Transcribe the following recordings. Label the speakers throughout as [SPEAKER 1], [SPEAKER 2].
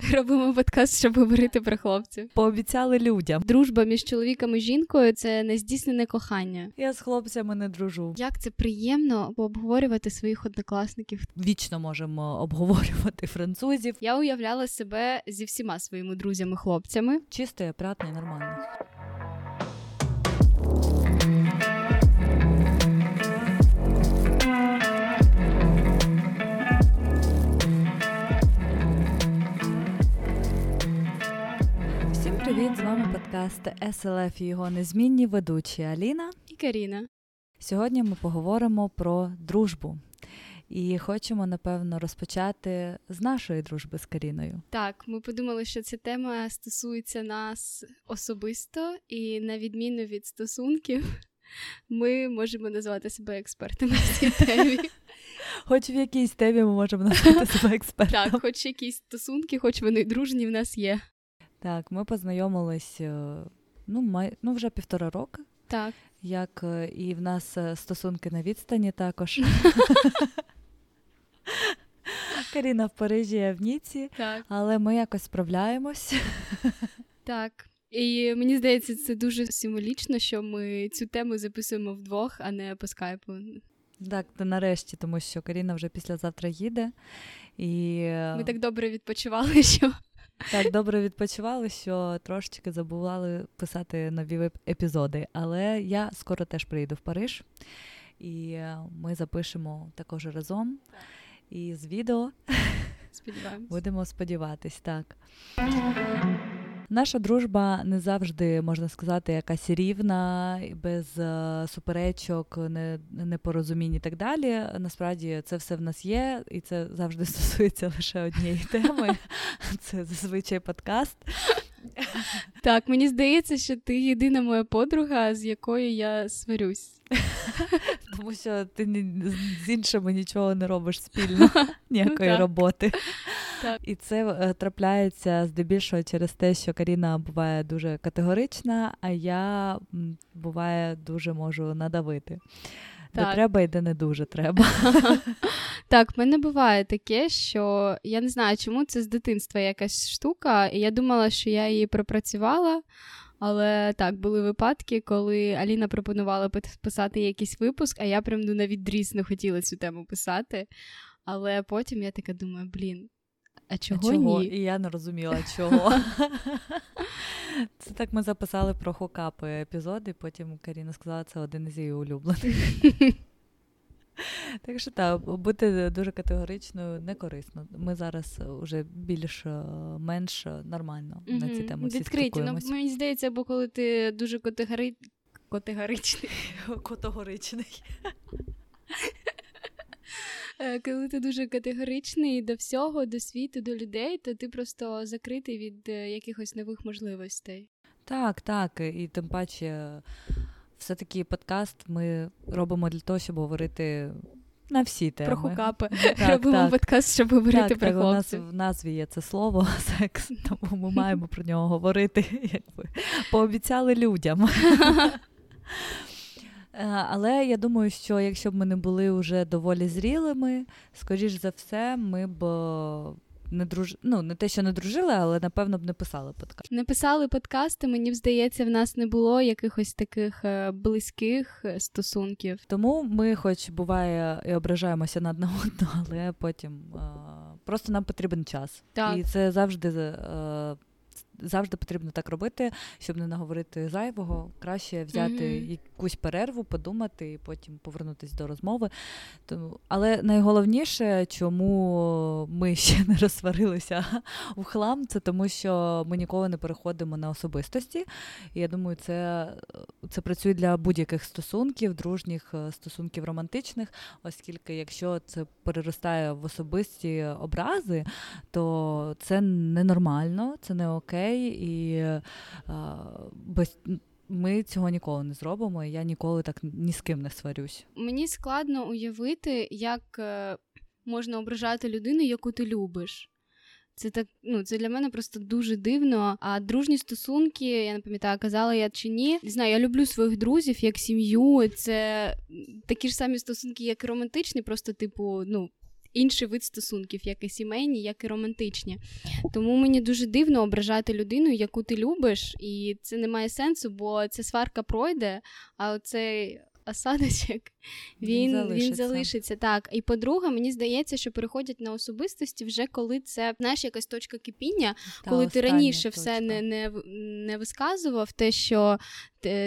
[SPEAKER 1] Робимо подкаст, щоб говорити про хлопців.
[SPEAKER 2] Пообіцяли людям.
[SPEAKER 1] Дружба між чоловіком і жінкою це нездійснене кохання.
[SPEAKER 2] Я з хлопцями не дружу.
[SPEAKER 1] Як це приємно обговорювати своїх однокласників?
[SPEAKER 2] Вічно можемо обговорювати французів.
[SPEAKER 1] Я уявляла себе зі всіма своїми друзями-хлопцями.
[SPEAKER 2] Чисто, опрятно і нормально. Привіт! З вами подкаст SLF і його незмінні ведучі Аліна
[SPEAKER 1] і Каріна.
[SPEAKER 2] Сьогодні ми поговоримо про дружбу. І хочемо, напевно, розпочати з нашої дружби з Каріною.
[SPEAKER 1] Так, ми подумали, що ця тема стосується нас особисто, і на відміну від стосунків, ми можемо назвати себе експертами в цій темі.
[SPEAKER 2] Хоч в якійсь темі ми можемо назвати себе експертом.
[SPEAKER 1] Так, хоч якісь стосунки, хоч вони дружні в нас є.
[SPEAKER 2] Так, ми познайомились ну, май... ну вже півтора роки.
[SPEAKER 1] Так.
[SPEAKER 2] Як і в нас стосунки на відстані також. Каріна в Парижі, я в Ніці,
[SPEAKER 1] так.
[SPEAKER 2] але ми якось справляємось.
[SPEAKER 1] Так. І мені здається, це дуже символічно, що ми цю тему записуємо вдвох, а не по скайпу.
[SPEAKER 2] Так, то нарешті, тому що Каріна вже післязавтра їде. І...
[SPEAKER 1] Ми так добре відпочивали, що.
[SPEAKER 2] Так, добре відпочивали, що трошечки забували писати нові епізоди. Але я скоро теж приїду в Париж, і ми запишемо також разом. І з відео
[SPEAKER 1] Сподіваємось.
[SPEAKER 2] будемо сподіватись, так. Наша дружба не завжди можна сказати якась рівна, без uh, суперечок, непорозумінь і так далі. Насправді це все в нас є, і це завжди стосується лише однієї теми. Це зазвичай подкаст.
[SPEAKER 1] Так, мені здається, що ти єдина моя подруга, з якою я сварюсь.
[SPEAKER 2] Тому що ти з іншими нічого не робиш спільно, ніякої
[SPEAKER 1] ну,
[SPEAKER 2] роботи. І це е, трапляється здебільшого через те, що Каріна буває дуже категорична, а я буває дуже можу надавити. Де
[SPEAKER 1] так.
[SPEAKER 2] треба і де не дуже треба.
[SPEAKER 1] Так, в мене буває таке, що я не знаю, чому це з дитинства якась штука, і я думала, що я її пропрацювала. Але так, були випадки, коли Аліна пропонувала писати якийсь випуск, а я прям ну, навіть дріс не хотіла цю тему писати. Але потім я така думаю, блін, а чого,
[SPEAKER 2] а чого?
[SPEAKER 1] ні?
[SPEAKER 2] І я не розуміла, чого. Це так ми записали про хокапи епізоди, потім Каріна сказала, це один із її улюблених. Так що так, бути дуже категоричною не корисно. Ми зараз вже більш-менш нормально mm-hmm. на ці теми всі
[SPEAKER 1] Відкриті. Ну, мені здається, бо коли ти дуже категори... категоричний.
[SPEAKER 2] Категоричний.
[SPEAKER 1] Коли ти дуже категоричний до всього, до світу, до людей, то ти просто закритий від якихось нових можливостей.
[SPEAKER 2] Так, так. І тим паче, все-таки подкаст ми робимо для того, щоб говорити на всі теми.
[SPEAKER 1] Про хукапи.
[SPEAKER 2] Так,
[SPEAKER 1] робимо
[SPEAKER 2] так.
[SPEAKER 1] подкаст, щоб говорити
[SPEAKER 2] так,
[SPEAKER 1] про
[SPEAKER 2] так,
[SPEAKER 1] хлопців.
[SPEAKER 2] У нас в назві є це слово секс, тому ми маємо про нього говорити, якби пообіцяли людям. Але я думаю, що якщо б ми не були вже доволі зрілими, скоріш за все, ми б не друж... ну, не те, що не дружили, але напевно б не писали подкаст.
[SPEAKER 1] Не писали подкасти, мені здається, в нас не було якихось таких близьких стосунків.
[SPEAKER 2] Тому ми, хоч буває, і ображаємося на одне одного, але потім а, просто нам потрібен час.
[SPEAKER 1] Так.
[SPEAKER 2] І це завжди. А, Завжди потрібно так робити, щоб не наговорити зайвого. Краще взяти mm-hmm. якусь перерву, подумати і потім повернутися до розмови. Тому, але найголовніше, чому ми ще не розсварилися у хлам, це тому, що ми ніколи не переходимо на особистості. І я думаю, це, це працює для будь-яких стосунків, дружніх стосунків романтичних, оскільки якщо це переростає в особисті образи, то це ненормально, це не окей. І а, без ми цього ніколи не зробимо. і Я ніколи так ні з ким не сварюсь.
[SPEAKER 1] Мені складно уявити, як можна ображати людину, яку ти любиш. Це так, ну це для мене просто дуже дивно. А дружні стосунки, я не пам'ятаю, казала я чи ні. Не знаю, я люблю своїх друзів як сім'ю. Це такі ж самі стосунки, як і романтичні, просто, типу, ну. Інший вид стосунків, як і сімейні, як і романтичні. Тому мені дуже дивно ображати людину, яку ти любиш, і це не має сенсу, бо ця сварка пройде, а оцей осадочок він, він залишиться. він залишиться. Так. І по-друге, мені здається, що переходять на особистості вже коли це знаєш, якась точка кипіння, Та, коли ти раніше точка. все не не, не висказував, те, що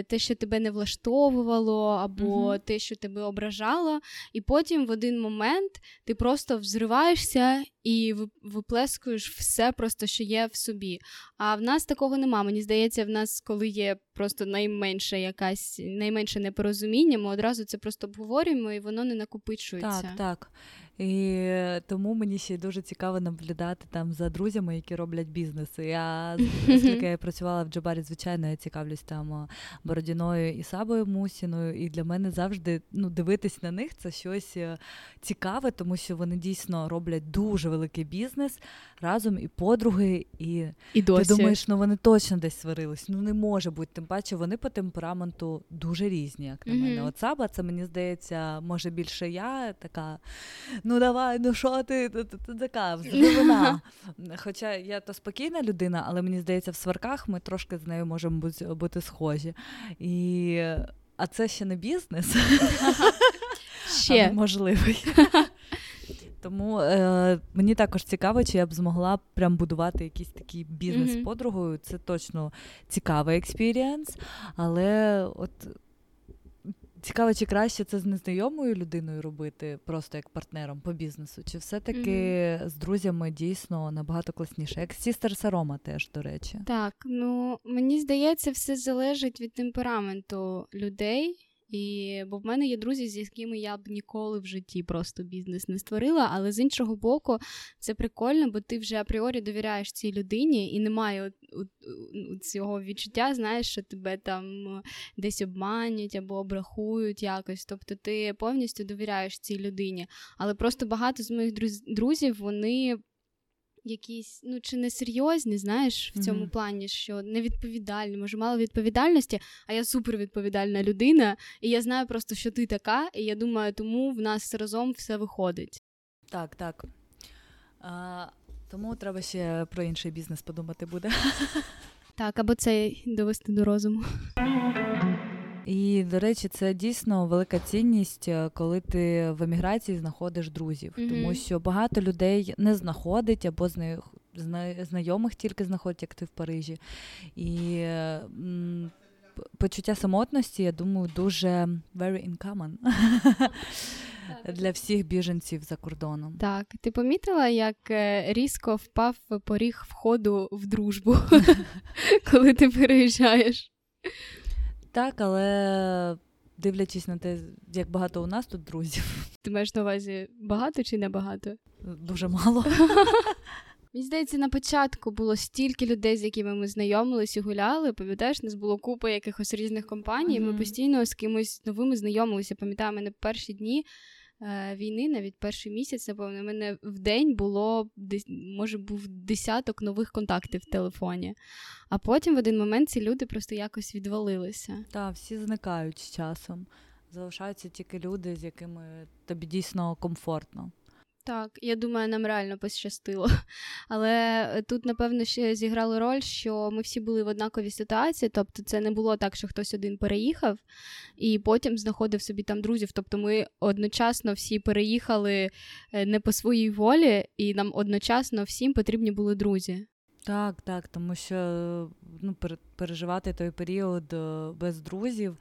[SPEAKER 1] те, що тебе не влаштовувало, або угу. те, що тебе ображало, і потім в один момент ти просто взриваєшся і виплескуєш все, просто що є в собі. А в нас такого нема. Мені здається, в нас, коли є просто найменше якась найменше непорозуміння, ми одразу це просто обговорюємо і воно не накопичується.
[SPEAKER 2] Так, так. І тому мені ще дуже цікаво наблюдати там за друзями, які роблять бізнеси. Я оскільки я працювала в Джабарі, звичайно, я цікавлюсь там Бородіною і Сабою Мусіною. І для мене завжди ну, дивитись на них це щось е, цікаве, тому що вони дійсно роблять дуже великий бізнес разом і подруги, і,
[SPEAKER 1] і досі.
[SPEAKER 2] ти думаєш, ну вони точно десь сварились. Ну не може бути. Тим паче вони по темпераменту дуже різні, як на мене. От Саба, це мені здається, може більше я така ну давай, ну що ти, ти, така вона. Хоча я то спокійна людина, але мені здається, в сварках ми трошки з нею можемо бути, бути схожі. І... А це ще не бізнес,
[SPEAKER 1] ще
[SPEAKER 2] можливий. Тому е, мені також цікаво, чи я б змогла прям будувати якийсь такий бізнес з подругою. Це точно цікавий experience, але от Цікаво, чи краще це з незнайомою людиною робити, просто як партнером по бізнесу, чи все-таки mm-hmm. з друзями дійсно набагато класніше, як Sister's Aroma теж, до речі.
[SPEAKER 1] Так, ну мені здається, все залежить від темпераменту людей. І бо в мене є друзі, з якими я б ніколи в житті просто бізнес не створила. Але з іншого боку, це прикольно, бо ти вже апріорі довіряєш цій людині, і немає цього відчуття, знаєш, що тебе там десь обманюють або обрахують якось. Тобто ти повністю довіряєш цій людині. Але просто багато з моїх друзів вони якісь, ну чи не серйозні, знаєш, в цьому mm-hmm. плані, що невідповідальні, може, мало відповідальності, а я супервідповідальна людина, і я знаю просто, що ти така, і я думаю, тому в нас разом все виходить.
[SPEAKER 2] Так, так. А, Тому треба ще про інший бізнес подумати буде.
[SPEAKER 1] Так, або це довести до розуму.
[SPEAKER 2] І, до речі, це дійсно велика цінність, е, коли ти в еміграції знаходиш друзів, mm-hmm. тому що багато людей не знаходить або знайомих тільки знаходять, як ти в Парижі. І м- почуття самотності, я думаю, дуже very uncommon для всіх біженців за кордоном.
[SPEAKER 1] Так, ти помітила, як е, різко впав поріг входу в дружбу, коли ти переїжджаєш?
[SPEAKER 2] Так, але дивлячись на те, як багато у нас тут друзів.
[SPEAKER 1] Ти маєш на увазі багато чи не багато?
[SPEAKER 2] Дуже мало.
[SPEAKER 1] Мені здається, на початку було стільки людей, з якими ми знайомились і гуляли. Пам'ятаєш, нас було купа якихось різних компаній. Mm-hmm. Ми постійно з кимось новими знайомилися. Пам'ятаю, мене перші дні війни, навіть перший місяць, напевно, в мене в день було може був десяток нових контактів в телефоні. А потім в один момент ці люди просто якось відвалилися.
[SPEAKER 2] Так, всі зникають з часом. Залишаються тільки люди, з якими тобі дійсно комфортно.
[SPEAKER 1] Так, я думаю, нам реально пощастило. Але е, тут, напевно, ще зіграло роль, що ми всі були в однаковій ситуації. Тобто, це не було так, що хтось один переїхав і потім знаходив собі там друзів. Тобто, ми одночасно всі переїхали е, не по своїй волі, і нам одночасно всім потрібні були друзі.
[SPEAKER 2] Так, так, тому що ну, переживати той період е, без друзів.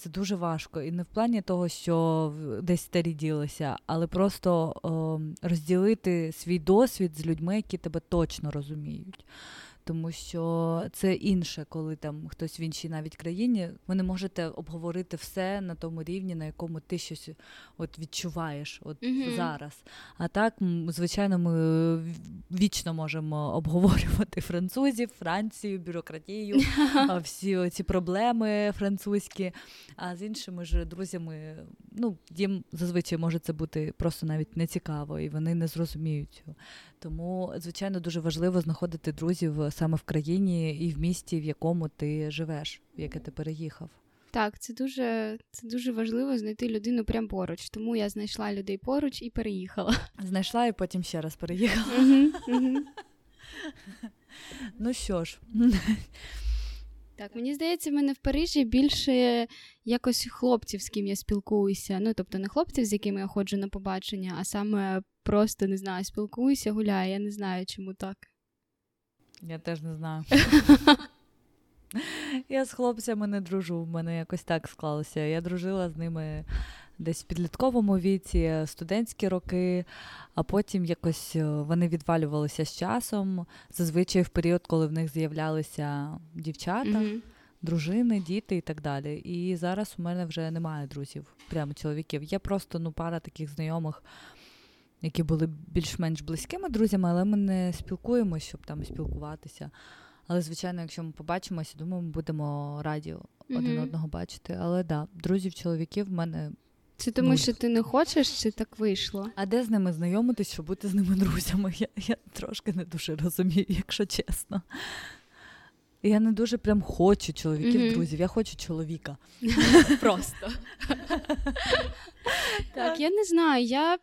[SPEAKER 2] Це дуже важко. І не в плані того, що десь старі ділися, але просто о, розділити свій досвід з людьми, які тебе точно розуміють тому що це інше, коли там хтось в іншій навіть країні. Ви не можете обговорити все на тому рівні, на якому ти щось от відчуваєш от mm-hmm. зараз. А так, звичайно, ми вічно можемо обговорювати французів, Францію, бюрократію, всі ці проблеми французькі. А з іншими ж друзями, ну їм зазвичай може це бути просто навіть нецікаво, і вони не зрозуміють. Тому, звичайно, дуже важливо знаходити друзів саме в країні і в місті, в якому ти живеш, в яке ти переїхав.
[SPEAKER 1] Так, це дуже це дуже важливо знайти людину прямо поруч. Тому я знайшла людей поруч і переїхала.
[SPEAKER 2] Знайшла і потім ще раз переїхала. Ну що ж.
[SPEAKER 1] Так, мені здається, в мене в Парижі більше якось хлопців, з ким я спілкуюся. Ну, тобто не хлопців, з якими я ходжу на побачення, а саме просто не знаю, спілкуюся, гуляю. Я не знаю, чому так.
[SPEAKER 2] Я теж не знаю. Я з хлопцями не дружу, в мене якось так склалося. Я дружила з ними десь в підлітковому віці, студентські роки, а потім якось е, вони відвалювалися з часом. Зазвичай в період, коли в них з'являлися дівчата, mm-hmm. дружини, діти і так далі. І зараз у мене вже немає друзів, прямо чоловіків. Є просто ну, пара таких знайомих. Які були більш-менш близькими друзями, але ми не спілкуємося, щоб там спілкуватися. Але, звичайно, якщо ми побачимося, думаю, ми будемо раді mm-hmm. один одного бачити. Але да, друзів, чоловіків в мене.
[SPEAKER 1] Це тому, нуль. що ти не хочеш, чи так вийшло?
[SPEAKER 2] А де з ними знайомитись, щоб бути з ними друзями? Я я трошки не дуже розумію, якщо чесно. Я не дуже прям хочу чоловіків, mm-hmm. друзів, я хочу чоловіка.
[SPEAKER 1] Просто. Так, я не знаю. я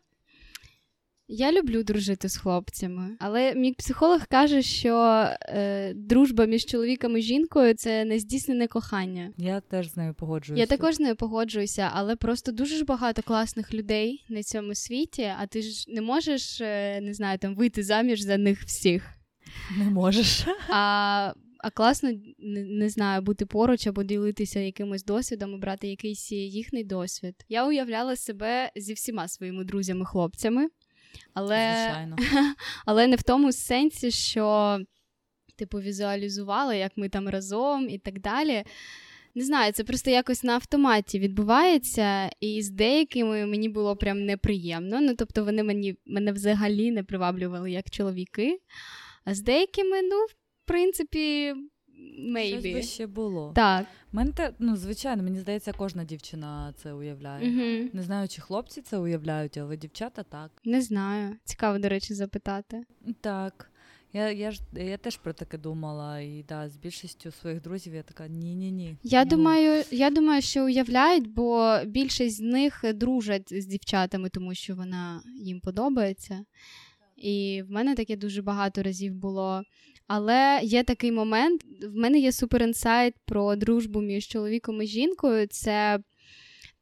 [SPEAKER 1] я люблю дружити з хлопцями, але мій психолог каже, що е, дружба між чоловіком і жінкою це нездійснене кохання.
[SPEAKER 2] Я теж з нею погоджуюся.
[SPEAKER 1] Я також з нею погоджуюся, але просто дуже ж багато класних людей на цьому світі, а ти ж не можеш е, не знаю, там вийти заміж за них всіх.
[SPEAKER 2] Не можеш.
[SPEAKER 1] А а класно не, не знаю, бути поруч або ділитися якимось досвідом і брати якийсь їхній досвід. Я уявляла себе зі всіма своїми друзями-хлопцями. Але але не в тому сенсі, що, типу, візуалізувала, як ми там разом і так далі. Не знаю, це просто якось на автоматі відбувається, і з деякими мені було прям неприємно. Ну, тобто, вони мені мене взагалі не приваблювали як чоловіки. А з деякими, ну, в принципі, maybe. Щось
[SPEAKER 2] би ще було.
[SPEAKER 1] Так.
[SPEAKER 2] Мене те, ну, звичайно, мені здається, кожна дівчина це уявляє.
[SPEAKER 1] Угу.
[SPEAKER 2] Не знаю, чи хлопці це уявляють, але дівчата так.
[SPEAKER 1] Не знаю. Цікаво, до речі, запитати.
[SPEAKER 2] Так. Я я ж я теж про таке думала, і да, з більшістю своїх друзів я така ні-ні-ні.
[SPEAKER 1] Я ну. думаю, я думаю, що уявляють, бо більшість з них дружать з дівчатами, тому що вона їм подобається. І в мене таке дуже багато разів було. Але є такий момент: в мене є суперінсайт про дружбу між чоловіком і жінкою. Це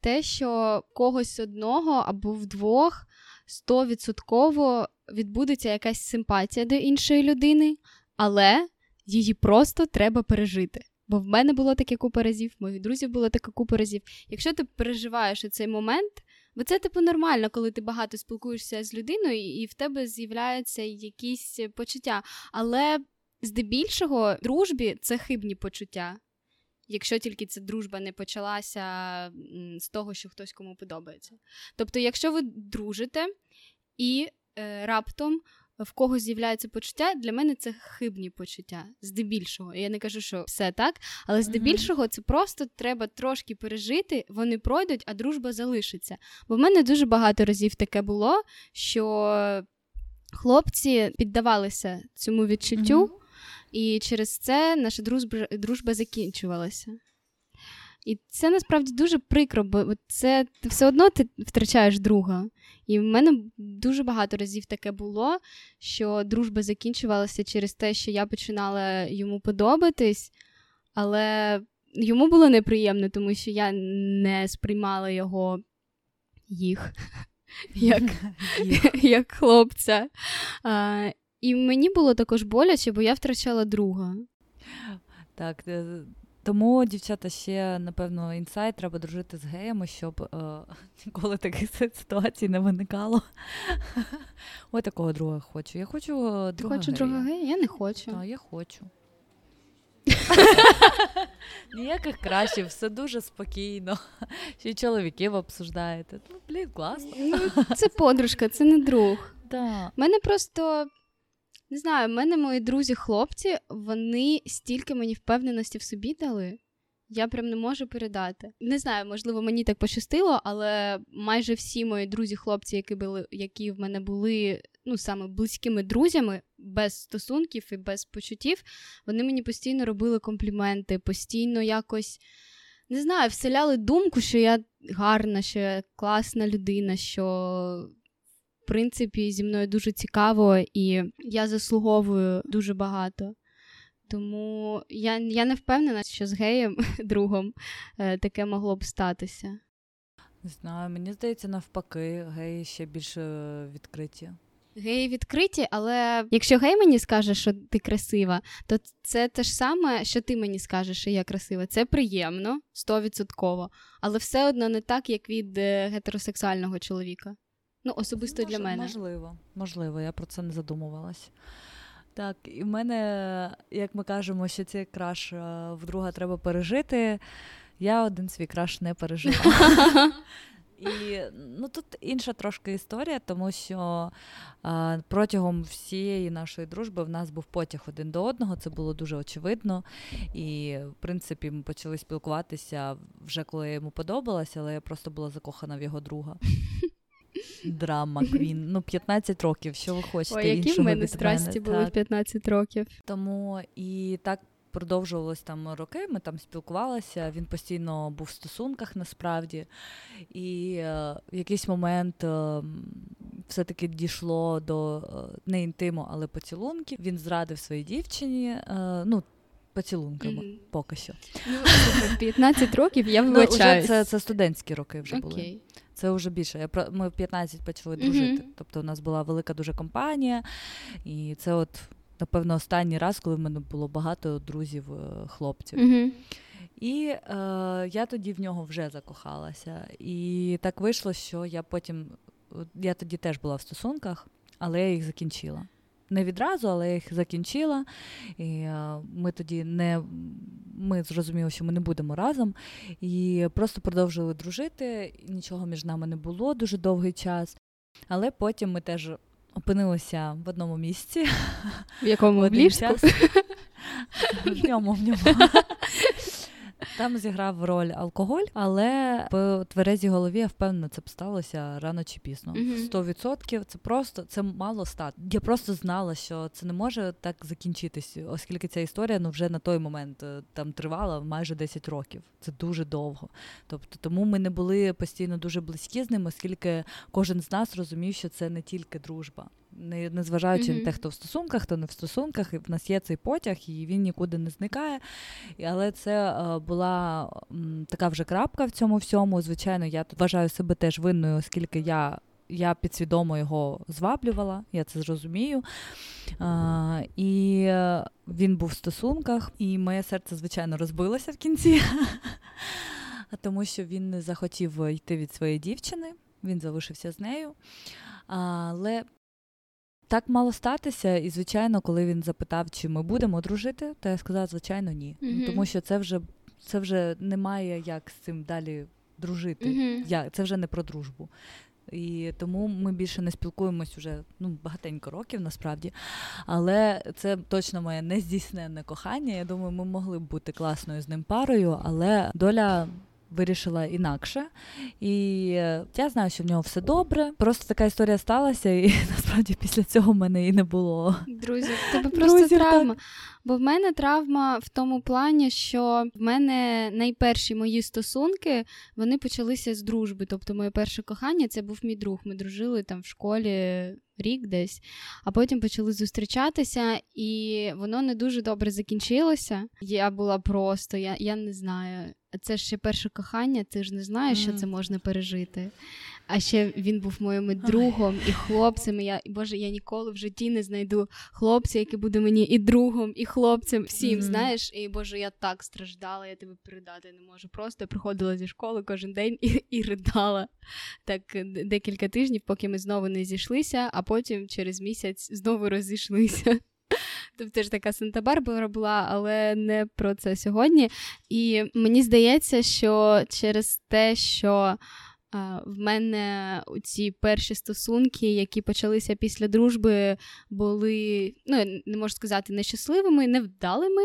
[SPEAKER 1] те, що когось одного або вдвох стовідсотково відбудеться якась симпатія до іншої людини, але її просто треба пережити. Бо в мене було таке купа разів, в моїх друзів було таке купа разів. Якщо ти переживаєш цей момент, Бо це, типу, нормально, коли ти багато спілкуєшся з людиною, і в тебе з'являються якісь почуття. Але здебільшого дружбі це хибні почуття. Якщо тільки ця дружба не почалася з того, що хтось кому подобається. Тобто, якщо ви дружите і е, раптом в когось з'являється почуття, для мене це хибні почуття. Здебільшого. Я не кажу, що все так, але здебільшого це просто треба трошки пережити, вони пройдуть, а дружба залишиться. Бо в мене дуже багато разів таке було, що хлопці піддавалися цьому відчуттю, mm-hmm. І через це наша дружба, дружба закінчувалася. І це насправді дуже прикро, бо це ти все одно ти втрачаєш друга. І в мене дуже багато разів таке було, що дружба закінчувалася через те, що я починала йому подобатись, але йому було неприємно, тому що я не сприймала його їх як як хлопця. А, І мені було також боляче, бо я втрачала друга.
[SPEAKER 2] Так, е, тому, дівчата, ще, напевно, інсайт, треба дружити з геями, щоб е, ніколи таких ситуацій не виникало. Ой, такого друга хочу. Я хочу е,
[SPEAKER 1] Ти друга хочу гея. друга гея? Я не хочу.
[SPEAKER 2] Так, я хочу. Ніяких кращих, все дуже спокійно. Ще й чоловіків обсуждаєте. Ну, блін, класно.
[SPEAKER 1] Ну, Це подружка, це не друг. У мене просто не знаю, в мене мої друзі-хлопці, вони стільки мені впевненості в собі дали. Я прям не можу передати. Не знаю, можливо, мені так пощастило, але майже всі мої друзі-хлопці, які були, які в мене були ну саме близькими друзями, без стосунків і без почуттів, вони мені постійно робили компліменти, постійно якось не знаю, вселяли думку, що я гарна, що я класна людина, що в принципі зі мною дуже цікаво і я заслуговую дуже багато. Тому я я не впевнена, що з геєм другом е, таке могло б статися.
[SPEAKER 2] Не знаю, мені здається, навпаки, геї ще більш відкриті.
[SPEAKER 1] Геї відкриті, але якщо гей мені скаже, що ти красива, то це те ж саме, що ти мені скажеш, що я красива. Це приємно, стовідсотково, але все одно не так, як від е, гетеросексуального чоловіка. Ну, особисто
[SPEAKER 2] Мож,
[SPEAKER 1] для мене.
[SPEAKER 2] Можливо, можливо, я про це не задумувалась. Так, і в мене, як ми кажемо, що цей краш е, вдруга треба пережити. Я один свій краш не пережила. І ну тут інша трошки історія, тому що а, протягом всієї нашої дружби в нас був потяг один до одного. Це було дуже очевидно. І в принципі ми почали спілкуватися вже коли я йому подобалася, але я просто була закохана в його друга. Драма Квін. Ну, 15 років. Що ви хочете?
[SPEAKER 1] Ой, які в мене страсті були в 15 років.
[SPEAKER 2] Тому і так продовжувалось там роки. Ми там спілкувалися. Він постійно був в стосунках насправді, і е, в якийсь момент е, все-таки дійшло до е, не інтиму, але поцілунків. Він зрадив своїй дівчині. Ну, Поцілунками mm-hmm. поки що.
[SPEAKER 1] Ну, 15 років я вибачаюсь.
[SPEAKER 2] Ну, це це студентські роки вже okay. були. Це вже більше. Я про Ми в 15 почали дружити. Mm-hmm. Тобто у нас була велика дуже компанія, і це от напевно, останній раз, коли в мене було багато друзів-хлопців. Е,
[SPEAKER 1] mm-hmm.
[SPEAKER 2] І е, я тоді в нього вже закохалася. І так вийшло, що я потім я тоді теж була в стосунках, але я їх закінчила. Не відразу, але я їх закінчила. І е, ми тоді не ми зрозуміли, що ми не будемо разом. І просто продовжили дружити. Нічого між нами не було дуже довгий час. Але потім ми теж опинилися в одному місці.
[SPEAKER 1] В якому в?
[SPEAKER 2] В ньому, в ньому. Там зіграв роль алкоголь, але в тверезій голові я впевнена, це б сталося рано чи пізно. Сто відсотків це просто це мало стати. Я просто знала, що це не може так закінчитись, оскільки ця історія ну вже на той момент е, там тривала майже 10 років. Це дуже довго. Тобто, тому ми не були постійно дуже близькі з ним, оскільки кожен з нас розумів, що це не тільки дружба не, не зважаючи mm-hmm. на те, хто в стосунках, хто не в стосунках, і в нас є цей потяг, і він нікуди не зникає. Але це е, була м, така вже крапка в цьому всьому. Звичайно, я вважаю себе теж винною, оскільки я. Я підсвідомо його зваблювала, я це зрозумію. А, І він був в стосунках, і моє серце, звичайно, розбилося в кінці, тому що він не захотів йти від своєї дівчини, він залишився з нею. Але так мало статися, і звичайно, коли він запитав, чи ми будемо дружити, то я сказала, звичайно, ні. Mm-hmm. Тому що це вже це вже немає як з цим далі дружити. Mm-hmm. Я, Це вже не про дружбу. І тому ми більше не спілкуємось вже ну, багатенько років насправді. Але це точно моє нездійсненне кохання. Я думаю, ми могли б бути класною з ним парою, але доля вирішила інакше. І е, я знаю, що в нього все добре. Просто така історія сталася, і насправді після цього в мене і не було.
[SPEAKER 1] Друзі, в тебе просто Друзі, травма. Так. Бо в мене травма в тому плані, що в мене найперші мої стосунки вони почалися з дружби. Тобто, моє перше кохання це був мій друг. Ми дружили там в школі рік десь, а потім почали зустрічатися, і воно не дуже добре закінчилося. Я була просто, я я не знаю. Це ще перше кохання, ти ж не знаєш, що це можна пережити. А ще він був моїм другом і хлопцем. І я Боже, я ніколи в житті не знайду хлопця, який буде мені і другом, і хлопцем. Всім, mm-hmm. знаєш, і Боже, я так страждала, я тебе передати не можу. Просто приходила зі школи кожен день і і ридала так декілька тижнів, поки ми знову не зійшлися, а потім через місяць знову розійшлися. Тобто ж така Санта-Барбара була, але не про це сьогодні. І мені здається, що через те, що в мене ці перші стосунки, які почалися після дружби, були, ну не можу сказати, нещасливими, невдалими,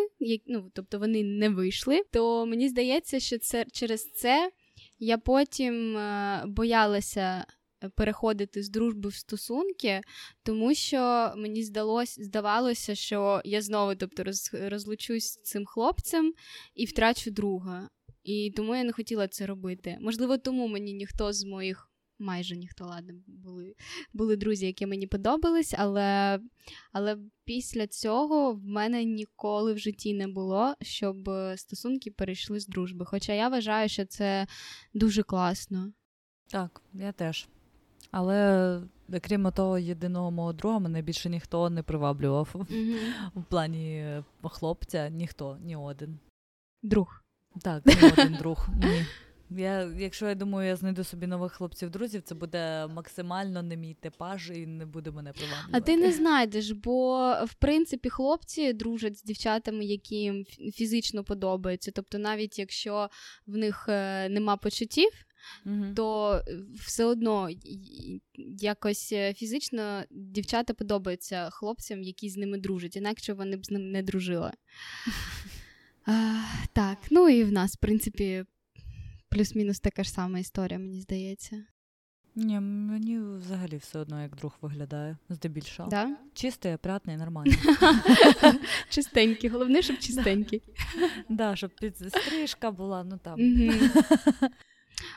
[SPEAKER 1] ну, тобто вони не вийшли. То мені здається, що це через це я потім боялася. Переходити з дружби в стосунки, тому що мені здалось, здавалося, що я знову тобто, роз, розлучусь з цим хлопцем і втрачу друга. І тому я не хотіла це робити. Можливо, тому мені ніхто з моїх. Майже ніхто ладно, були були друзі, які мені подобались, але але після цього в мене ніколи в житті не було, щоб стосунки перейшли з дружби. Хоча я вважаю, що це дуже класно.
[SPEAKER 2] Так, я теж. Але крім того, єдиного мого друга мене більше ніхто не приваблював mm-hmm. в плані хлопця, ніхто, ні один.
[SPEAKER 1] Друг.
[SPEAKER 2] Так, ні один друг. Ні. Я, Якщо я думаю, я знайду собі нових хлопців-друзів, це буде максимально не мій типаж і не буде мене приваблювати.
[SPEAKER 1] А ти не знайдеш, бо в принципі хлопці дружать з дівчатами, які їм фізично подобаються. Тобто, навіть якщо в них е, нема почуттів. Mm То все одно якось е, фізично дівчата подобаються хлопцям, які з ними дружать, інакше вони б з ним не дружили. А, Так, ну і в нас, в принципі, плюс-мінус така ж сама історія, мені здається.
[SPEAKER 2] Ні, мені взагалі все одно як друг виглядає, здебільшого.
[SPEAKER 1] Да?
[SPEAKER 2] Чистий, опрятний, нормальний.
[SPEAKER 1] Чистенький, головне, щоб чистенький.
[SPEAKER 2] Да, щоб підстрижка була, ну там.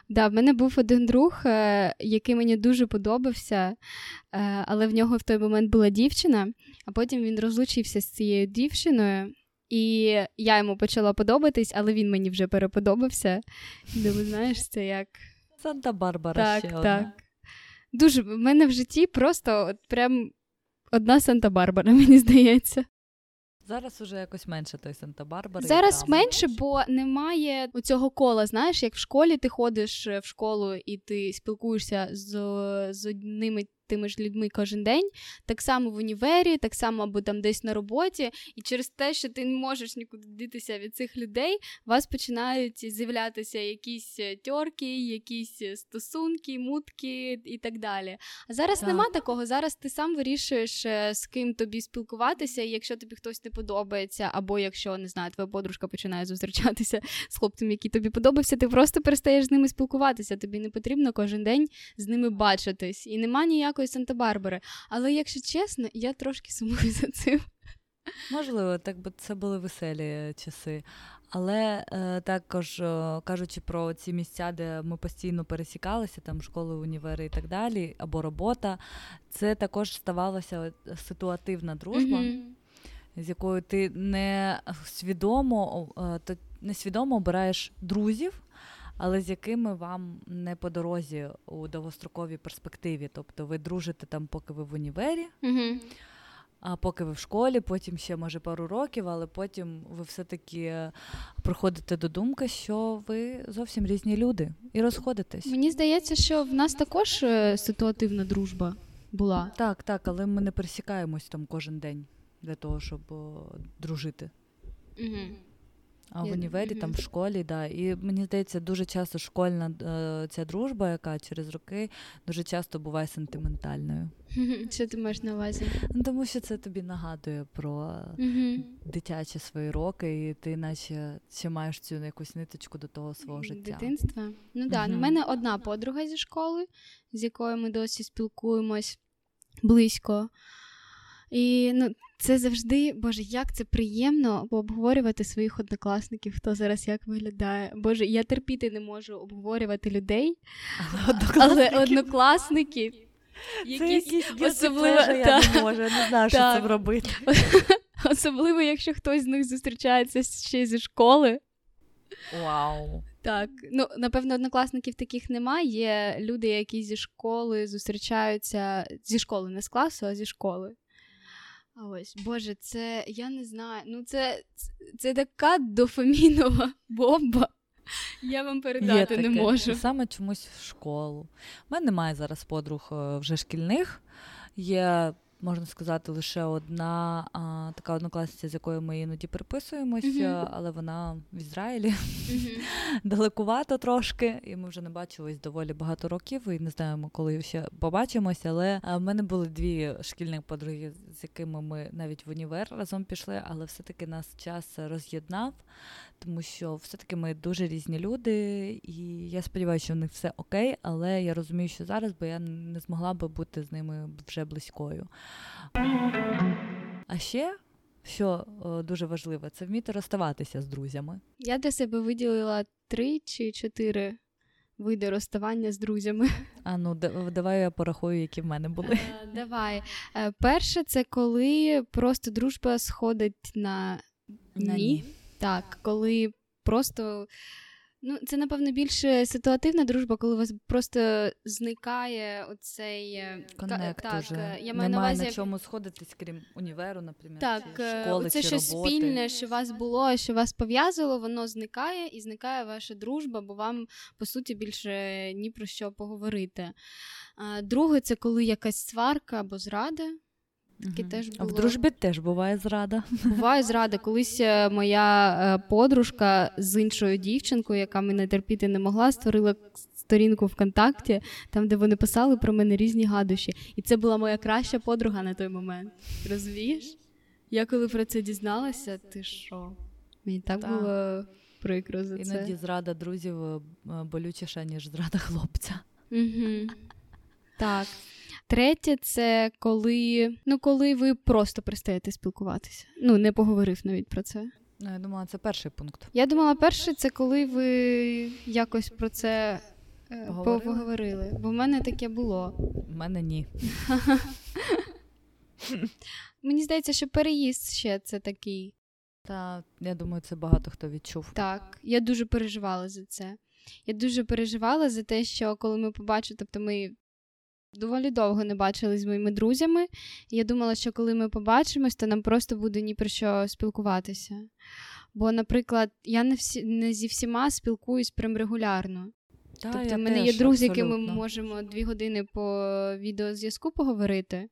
[SPEAKER 1] Да, в мене був один друг, е, який мені дуже подобався, е, але в нього в той момент була дівчина, а потім він розлучився з цією дівчиною. І я йому почала подобатись, але він мені вже переподобався. Думаю, знаєш, це як.
[SPEAKER 2] Санта-Барбара.
[SPEAKER 1] Так,
[SPEAKER 2] ще
[SPEAKER 1] так.
[SPEAKER 2] Одна.
[SPEAKER 1] Дуже в мене в житті просто от прям одна Санта-Барбара, мені здається.
[SPEAKER 2] Зараз уже якось менше той Санта-Барбара.
[SPEAKER 1] Зараз менше, бо немає цього кола. Знаєш, як в школі ти ходиш в школу і ти спілкуєшся з, з одними тими ж людьми кожен день, так само в універі, так само або там десь на роботі, і через те, що ти не можеш нікуди дітися від цих людей, у вас починають з'являтися якісь е, тьорки, якісь е, стосунки, мутки і так далі. А зараз так. нема такого. Зараз ти сам вирішуєш, е, з ким тобі спілкуватися, і якщо тобі хтось не подобається, або якщо не знаю, твоя подружка починає зустрічатися з хлопцем, який тобі подобався, ти просто перестаєш з ними спілкуватися. Тобі не потрібно кожен день з ними бачитись. І нема ніякої ніякої Санта-Барбари. Але якщо чесно, я трошки сумую за цим.
[SPEAKER 2] Можливо, так би це були веселі часи. Але е, також е, кажучи про ці місця, де ми постійно пересікалися, там школи, універи і так далі, або робота, це також ставалася ситуативна дружба, mm-hmm. з якою ти не свідомо, е, несвідомо обираєш друзів але з якими вам не по дорозі у довгостроковій перспективі. Тобто ви дружите там, поки ви в універі,
[SPEAKER 1] mm
[SPEAKER 2] а поки ви в школі, потім ще може пару років, але потім ви все-таки приходите до думки, що ви зовсім різні люди і розходитесь.
[SPEAKER 1] Мені здається, що в нас також е, ситуативна дружба була.
[SPEAKER 2] Так, так, але ми не пересікаємось там кожен день для того, щоб о, дружити.
[SPEAKER 1] Угу.
[SPEAKER 2] А в універі, там в школі, да. І мені здається, дуже часто школьна е, ця дружба, яка через роки дуже часто буває сентиментальною.
[SPEAKER 1] Що ти маєш на увазі?
[SPEAKER 2] Ну, Тому що це тобі нагадує про дитячі свої роки, і ти наче ще маєш цю якусь ниточку до того свого життя.
[SPEAKER 1] Дитинства. Ну так, у мене одна подруга зі школи, з якою ми досі спілкуємось близько. І ну, це завжди, Боже, як це приємно обговорювати своїх однокласників, хто зараз як виглядає. Боже, я терпіти не можу обговорювати людей, але однокласники.
[SPEAKER 2] Якісь особливо я не можу, не знаю, що це робити.
[SPEAKER 1] Особливо, якщо хтось з них зустрічається ще зі школи.
[SPEAKER 2] Вау.
[SPEAKER 1] Так, ну напевно, однокласників таких немає. Є люди, які зі школи зустрічаються зі школи, не з класу, а зі школи. А ось, Боже, це я не знаю. Ну, це це така дофамінова бомба. Я вам передати не можу.
[SPEAKER 2] Саме чомусь в школу. У мене немає зараз подруг е, вже шкільних. Є можна сказати, лише одна а, така однокласниця, з якою ми іноді переписуємося, uh-huh. але вона в Ізраїлі uh-huh. далекувато трошки, і ми вже не бачились доволі багато років. І не знаємо, коли ще побачимося. Але в мене були дві шкільні подруги, з якими ми навіть в універ разом пішли, але все-таки нас час роз'єднав тому що все-таки ми дуже різні люди, і я сподіваюся, що в них все окей, але я розумію, що зараз би я не змогла би бути з ними вже близькою. А ще що о, дуже важливо, це вміти розставатися з друзями.
[SPEAKER 1] Я для себе виділила три чи чотири види розставання з друзями.
[SPEAKER 2] А ну давай я порахую, які в мене були.
[SPEAKER 1] Е, давай. Е, перше, це коли просто дружба сходить на ні. Ні. Так, коли просто Ну, це, напевно, більше ситуативна дружба, коли у вас просто зникає оцей
[SPEAKER 2] е, Коннект так, уже. Е, я маю Немає на, увазі... на чому сходитись, крім універу, наприклад,
[SPEAKER 1] так,
[SPEAKER 2] чи е, школи,
[SPEAKER 1] це
[SPEAKER 2] чи
[SPEAKER 1] щось спільне, що вас було, що вас пов'язало, воно зникає і зникає ваша дружба, бо вам, по суті, більше ні про що поговорити. Друге, це коли якась сварка або зрада.
[SPEAKER 2] Таке теж було. А в дружбі теж буває зрада.
[SPEAKER 1] Буває зрада. Колись е, моя е, подружка з іншою дівчинкою, яка мене терпіти не могла, створила сторінку ВКонтакті, там, де вони писали про мене різні гадощі. І це була моя краща подруга на той момент. Розумієш? Я коли про це дізналася, ти що? Мені так, так. було прикро за
[SPEAKER 2] це. Іноді зрада друзів е, болючіша, ніж зрада хлопця.
[SPEAKER 1] Угу. Так. Третє, це коли ну, коли ви просто перестаєте спілкуватися. Ну, не поговорив навіть про це.
[SPEAKER 2] Ну, я думала, це перший пункт.
[SPEAKER 1] Я думала, перше, це коли ви якось про це е, поговорили, поговорили. бо в мене таке було.
[SPEAKER 2] У мене ні.
[SPEAKER 1] Мені здається, що переїзд ще це такий.
[SPEAKER 2] Та я думаю, це багато хто відчув.
[SPEAKER 1] Так, я дуже переживала за це. Я дуже переживала за те, що коли ми побачили, тобто ми доволі довго не бачились з моїми друзями. Я думала, що коли ми побачимось, то нам просто буде ні про що спілкуватися. Бо, наприклад, я не всі не зі всіма спілкуюсь прям регулярно. Та, тобто, в мене є друзі, які ми можемо дві години по відеозв'язку поговорити.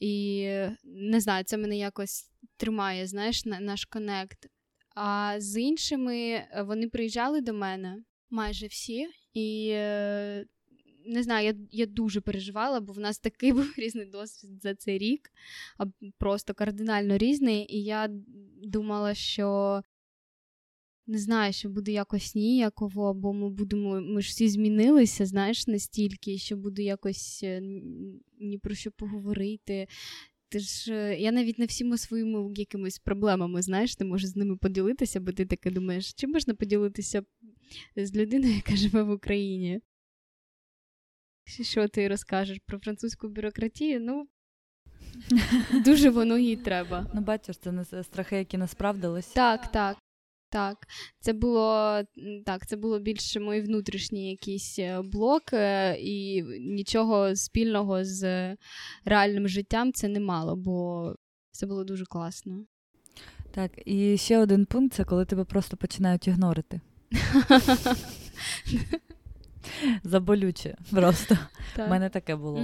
[SPEAKER 1] І не знаю, це мене якось тримає, знаєш, наш connect. А з іншими е, вони приїжджали до мене майже всі, і е, не знаю, я я дуже переживала, бо в нас такий був різний досвід за цей рік, просто кардинально різний. І я думала, що не знаю, що буде якось ніяково, бо ми будемо, ми ж всі змінилися, знаєш, настільки, що буде якось е, ні про що поговорити. Ти ж е, я навіть не всіма своїми якимись проблемами, знаєш, не можу з ними поділитися, бо ти таке думаєш, чи можна поділитися з людиною, яка живе в Україні? Що ти розкажеш про французьку бюрократію? Ну дуже воно їй треба.
[SPEAKER 2] Ну, бачиш, це не страхи, які не справдились.
[SPEAKER 1] Так, так. Так, це було так, це було більше мої внутрішні якісь е, блоки, е, і нічого спільного з реальним життям це не мало, бо це було дуже класно.
[SPEAKER 2] Так, і ще один пункт це коли тебе просто починають ігнорити. Заболюче просто. У мене таке було.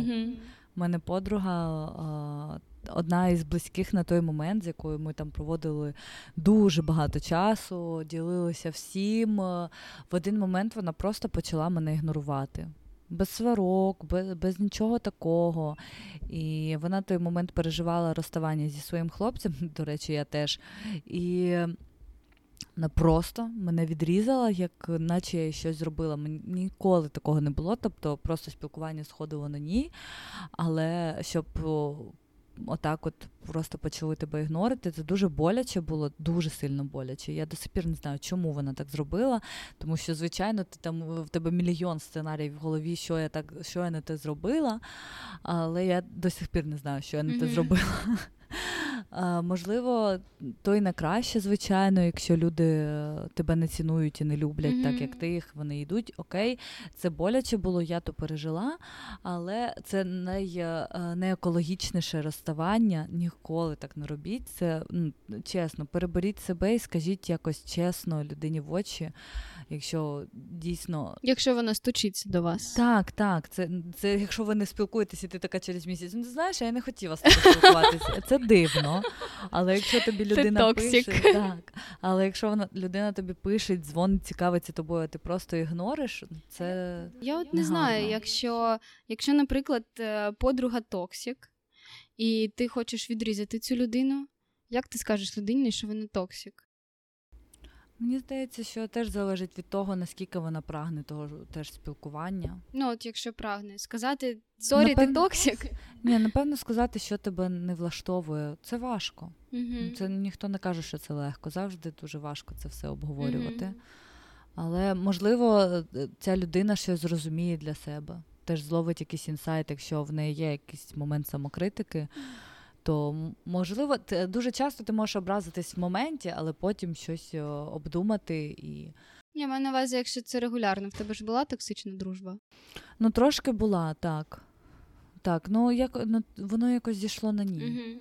[SPEAKER 2] У мене подруга. Одна із близьких на той момент, з якою ми там проводили дуже багато часу, ділилися всім. В один момент вона просто почала мене ігнорувати. Без сварок, без без нічого такого. І вона той момент переживала розставання зі своїм хлопцем, до речі, я теж. І вона просто мене відрізала, як наче я щось зробила. Мені ніколи такого не було. Тобто просто спілкування сходило на ній. Але щоб отак от просто почали тебе ігнорити, це дуже боляче було, дуже сильно боляче. Я до сих пір не знаю, чому вона так зробила. Тому що, звичайно, ти там в тебе мільйон сценаріїв в голові, що я так, що я не те зробила. Але я до сих пір не знаю, що я не те зробила. Можливо, то й на краще, звичайно, якщо люди е, тебе не цінують і не люблять, mm-hmm. так як ти їх, вони йдуть. Окей, це боляче було, я то пережила, але це най, е, не екологічніше розставання. Ніколи так не робіть. Це чесно, переберіть себе і скажіть якось чесно людині в очі якщо дійсно.
[SPEAKER 1] Якщо вона стучиться до вас.
[SPEAKER 2] Так, так. Це це якщо ви не спілкуєтеся, ти така через місяць, ну знаєш, я не хотіла з тобою спілкуватися. Це дивно. Але якщо тобі людина пише, так. Але якщо вона людина тобі пише, дзвонить, цікавиться тобою, а ти просто ігнориш, це.
[SPEAKER 1] Я от не знаю, якщо, якщо, наприклад, е, подруга токсик, і ти хочеш відрізати цю людину, як ти скажеш людині, що вона toxic?
[SPEAKER 2] Мені здається, що теж залежить від того, наскільки вона прагне того теж спілкування.
[SPEAKER 1] Ну, от якщо прагне, сказати sorry, ти toxic.
[SPEAKER 2] Ні, напевно, сказати, що тебе не влаштовує, це важко.
[SPEAKER 1] Угу.
[SPEAKER 2] Це ніхто не каже, що це легко. Завжди дуже важко це все обговорювати. Угу. Але можливо, ця людина щось зрозуміє для себе. Теж зловить якийсь інсайт, якщо в неї є якийсь момент самокритики то можливо, ти, дуже часто ти можеш образитись в моменті, але потім щось обдумати і.
[SPEAKER 1] Я маю на увазі, якщо це регулярно, в тебе ж була токсична дружба?
[SPEAKER 2] Ну, трошки була, так. Так, ну як ну, воно якось зійшло на ні.
[SPEAKER 1] Угу.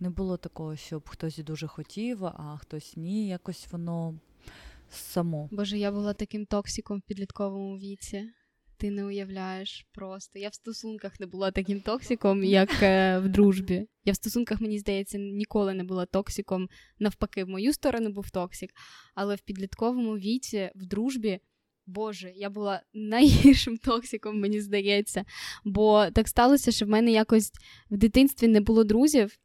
[SPEAKER 2] Не було такого, щоб хтось дуже хотів, а хтось ні. Якось воно само.
[SPEAKER 1] Боже, я була таким токсиком в підлітковому віці. Ти не уявляєш просто. Я в стосунках не була таким токсиком, як е, в дружбі. Я в стосунках, мені здається, ніколи не була токсиком. Навпаки, в мою сторону був токсик. Але в підлітковому віці, в дружбі, Боже, я була найгіршим токсиком, мені здається. Бо так сталося, що в мене якось в дитинстві не було друзів.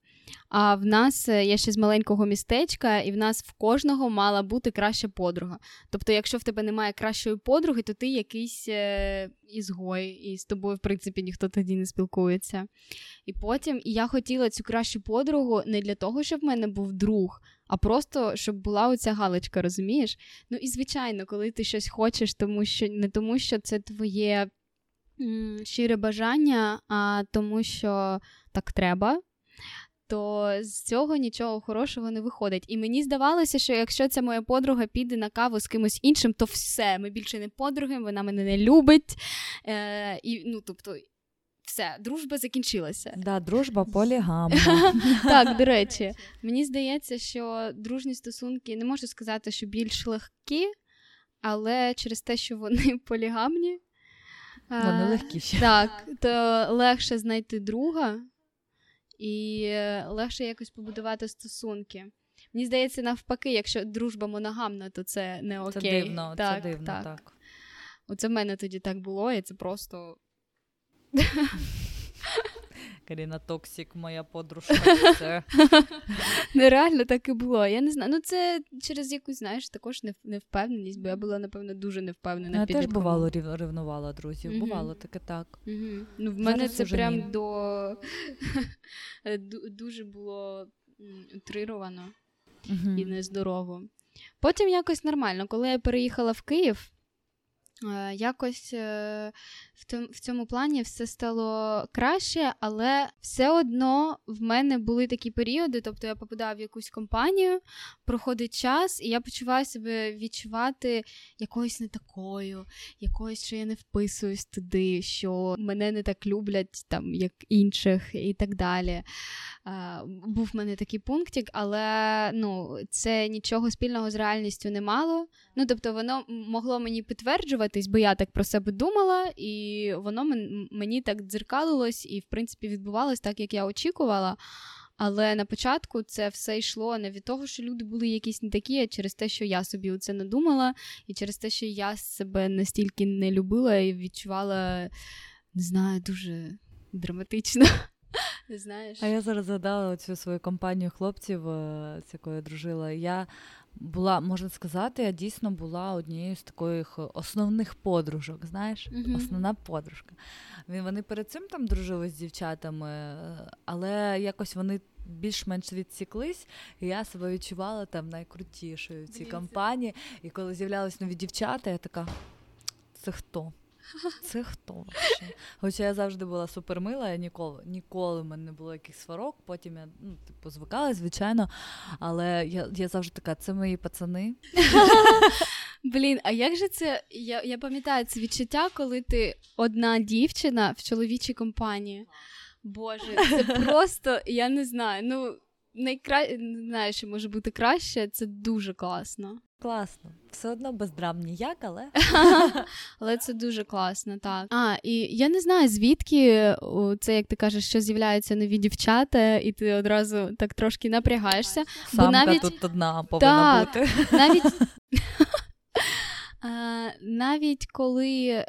[SPEAKER 1] А в нас е, я ще з маленького містечка, і в нас в кожного мала бути краща подруга. Тобто, якщо в тебе немає кращої подруги, то ти якийсь е, ізгой, і з тобою, в принципі, ніхто тоді не спілкується. І потім і я хотіла цю кращу подругу не для того, щоб в мене був друг, а просто щоб була оця галочка, розумієш? Ну і звичайно, коли ти щось хочеш, тому що не тому, що це твоє м- щире бажання, а тому, що так треба то з цього нічого хорошого не виходить. І мені здавалося, що якщо ця моя подруга піде на каву з кимось іншим, то все, ми більше не подруги, вона мене не любить. Е, і, ну, тобто, все, дружба закінчилася.
[SPEAKER 2] Да, Дружба полігамна.
[SPEAKER 1] Так, до речі, мені здається, що дружні стосунки не можу сказати, що більш легкі, але через те, що вони полігамні.
[SPEAKER 2] Вони легкіші.
[SPEAKER 1] Так, то легше знайти друга, і е, легше якось побудувати стосунки. Мені здається, навпаки, якщо дружба моногамна, то це не окей.
[SPEAKER 2] Це дивно, так, це дивно, так. так.
[SPEAKER 1] Оце в мене тоді так було, і це просто.
[SPEAKER 2] Каріна Токсік, моя подружка. Це...
[SPEAKER 1] Нереально так і було. Я не знаю. Ну, це через якусь, знаєш, також невпевненість, бо я була, напевно, дуже невпевнена. Я
[SPEAKER 2] теж бувало ревнувала друзів. Бувало таке так.
[SPEAKER 1] Ну, В мене це прям ні. до дуже було утрировано і нездорово. Потім якось нормально, коли я переїхала в Київ. Е, якось е, в цьому плані все стало краще, але все одно в мене були такі періоди. Тобто я попадав в якусь компанію, проходить час, і я почуваю себе відчувати якоюсь не такою, якоюсь, що я не вписуюсь туди, що мене не так люблять, там як інших, і так далі. Був в мене такий пунктик, але ну, це нічого спільного з реальністю не мало. Ну, тобто, воно могло мені підтверджуватись, бо я так про себе думала, і воно мені так дзеркалилось і, в принципі, відбувалось так, як я очікувала. Але на початку це все йшло не від того, що люди були якісь не такі, а через те, що я собі це надумала, і через те, що я себе настільки не любила і відчувала, не знаю, дуже драматично. Знаєш?
[SPEAKER 2] А я зараз згадала цю свою компанію хлопців, е, з якою я дружила. Я була, можна сказати, я дійсно була однією з таких основних подружок. Знаєш, mm-hmm. основна подружка. Вони перед цим там дружили з дівчатами, але якось вони. Більш-менш відсіклись, і я себе відчувала там найкрутішою в цій компанії. І коли з'являлись нові дівчата, я така: це хто? Це хто взагалі? Хоча я завжди була супермила, я ніколи ніколи в мене не було якихось сварок, потім я ну, типу, звикала, звичайно. Але я я завжди така, це мої пацани.
[SPEAKER 1] Блін, а як же це? Я я пам'ятаю це відчуття, коли ти одна дівчина в чоловічій компанії. Боже, це просто, я не знаю. ну... Найкра... Не знаю, що може бути краще, це дуже класно.
[SPEAKER 2] Класно. Все одно без драм ніяк, але
[SPEAKER 1] Але це дуже класно, так. А, і я не знаю, звідки це, як ти кажеш, що з'являються нові дівчата, і ти одразу так трошки напрягаєшся.
[SPEAKER 2] Самка бо навіть... тут одна повинна так, бути.
[SPEAKER 1] Навіть навіть коли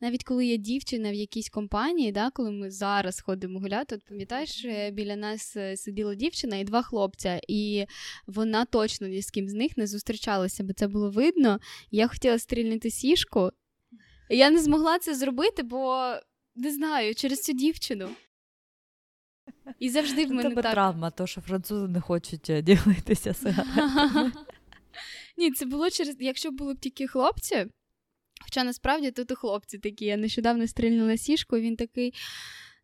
[SPEAKER 1] навіть коли є дівчина в якійсь компанії, да, коли ми зараз ходимо гуляти, от пам'ятаєш, е, біля нас е, сиділа дівчина і два хлопця, і вона точно ні з ким з них не зустрічалася, бо це було видно. Я хотіла стрільнити сішку. Я не змогла це зробити, бо не знаю, через цю дівчину. І завжди в мене
[SPEAKER 2] тебе
[SPEAKER 1] так...
[SPEAKER 2] травма, то що французи не хочуть е, ділитися сигаретами.
[SPEAKER 1] Ні, це було через. Якщо були б тільки хлопці, хоча насправді тут і хлопці такі. Я нещодавно стрільнула сішку, він такий.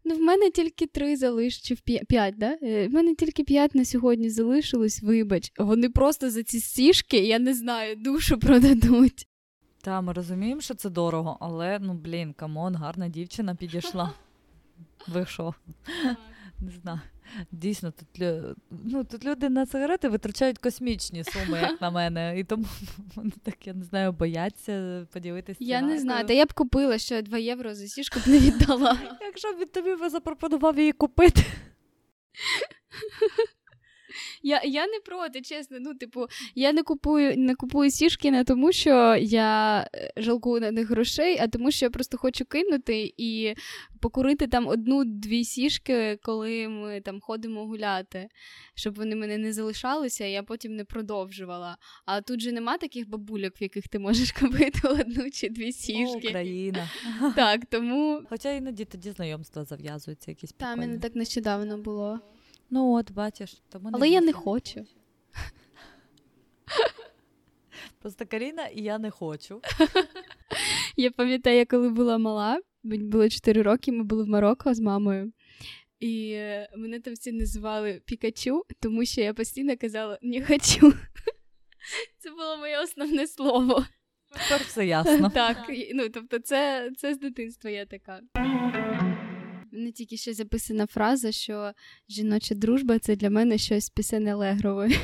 [SPEAKER 1] Ну, в мене тільки три залиш, чи в п'ять, да? Е, в мене тільки п'ять на сьогодні залишилось, вибач. Вони просто за ці сішки, я не знаю, душу продадуть.
[SPEAKER 2] Та, ми розуміємо, що це дорого, але ну блін, come on, гарна дівчина підійшла. Ви що? Не знаю. Дійсно, тут ну, тут люди на сигарети витрачають космічні суми, як на мене. І тому вони так, я не знаю, бояться поділитися.
[SPEAKER 1] Я не знаю, та я б купила ще 2 євро за сішку б не віддала.
[SPEAKER 2] Якщо б тобі запропонував її купити.
[SPEAKER 1] Я я не проти, чесно. Ну, типу, я не купую не купую сішки не тому, що я е, жалкую на них грошей, а тому, що я просто хочу кинути і покурити там одну-дві сішки, коли ми там ходимо гуляти, щоб вони мене не залишалися, і я потім не продовжувала. А тут же нема таких бабульок, в яких ти можеш купити одну чи дві сішки.
[SPEAKER 2] Україна.
[SPEAKER 1] Так, тому.
[SPEAKER 2] Хоча іноді тоді знайомства зав'язуються якісь.
[SPEAKER 1] Та, мене так нещодавно було.
[SPEAKER 2] Ну, от, бачиш, тому
[SPEAKER 1] Але я не хочу.
[SPEAKER 2] Просто Каріна і я не хочу.
[SPEAKER 1] Я пам'ятаю, я коли була мала, мені було 4 роки, ми були в Марокко з мамою. І мене там всі називали Пікачу, тому що я постійно казала не хочу. Це було моє основне слово.
[SPEAKER 2] Тепер все ясно.
[SPEAKER 1] Так, ну тобто, це це з дитинства я така. Мене тільки ще записана фраза, що жіноча дружба це для мене щось пісень Алегрової.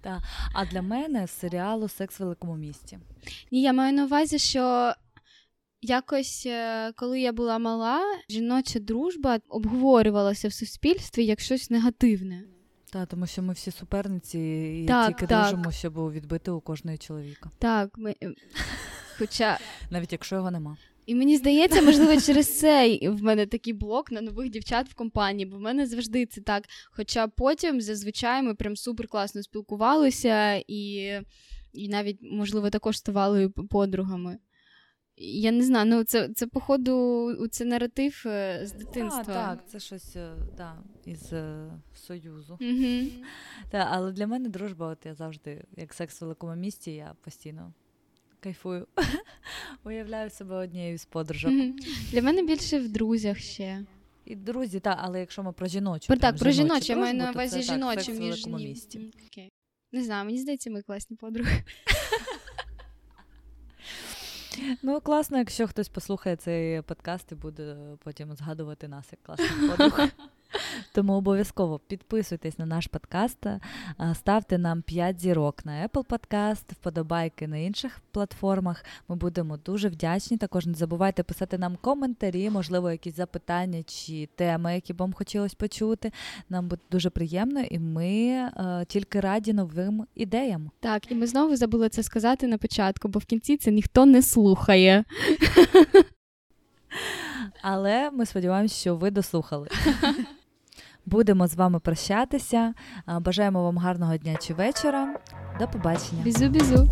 [SPEAKER 2] Так. А для мене серіалу Секс в великому місті.
[SPEAKER 1] Ні, я маю на увазі, що якось, е, коли я була мала, жіноча дружба обговорювалася в суспільстві як щось негативне.
[SPEAKER 2] Так, тому що ми всі суперниці і
[SPEAKER 1] так,
[SPEAKER 2] тільки
[SPEAKER 1] так.
[SPEAKER 2] дружимо, щоб відбити у кожної чоловіка.
[SPEAKER 1] Так, ми... Е, хоча
[SPEAKER 2] навіть якщо його нема.
[SPEAKER 1] І мені здається, можливо, через це в мене такий блок на нових дівчат в компанії, бо в мене завжди це так. Хоча потім зазвичай ми прям супер класно спілкувалися і і навіть, можливо, також ставали подругами. Я не знаю, ну це, це походу, це наратив е, з дитинства.
[SPEAKER 2] Так, так, це щось да, е, із е, Союзу.
[SPEAKER 1] Mm-hmm.
[SPEAKER 2] Та, але для мене дружба, от я завжди, як секс в великому місті, я постійно кайфую. Уявляю себе однією з подружок.
[SPEAKER 1] Для мене більше в друзях ще.
[SPEAKER 2] І друзі, так, але якщо ми про жіночу.
[SPEAKER 1] Про, так, про жіночу, я
[SPEAKER 2] маю
[SPEAKER 1] на увазі жіночу між
[SPEAKER 2] місті.
[SPEAKER 1] Окей. Не знаю, мені здається, ми класні подруги.
[SPEAKER 2] Ну, класно, якщо хтось послухає цей подкаст і буде потім згадувати нас як класних подруг. Тому обов'язково підписуйтесь на наш подкаст, ставте нам 5 зірок на Apple Podcast, вподобайки на інших платформах. Ми будемо дуже вдячні. Також не забувайте писати нам коментарі, можливо, якісь запитання чи теми, які б вам хотілося почути. Нам буде дуже приємно, і ми е, тільки раді новим ідеям.
[SPEAKER 1] Так, і ми знову забули це сказати на початку, бо в кінці це ніхто не слухає.
[SPEAKER 2] Але ми сподіваємося, що ви дослухали. Будемо з вами прощатися. Бажаємо вам гарного дня чи вечора. До побачення.
[SPEAKER 1] Бізу-бізу.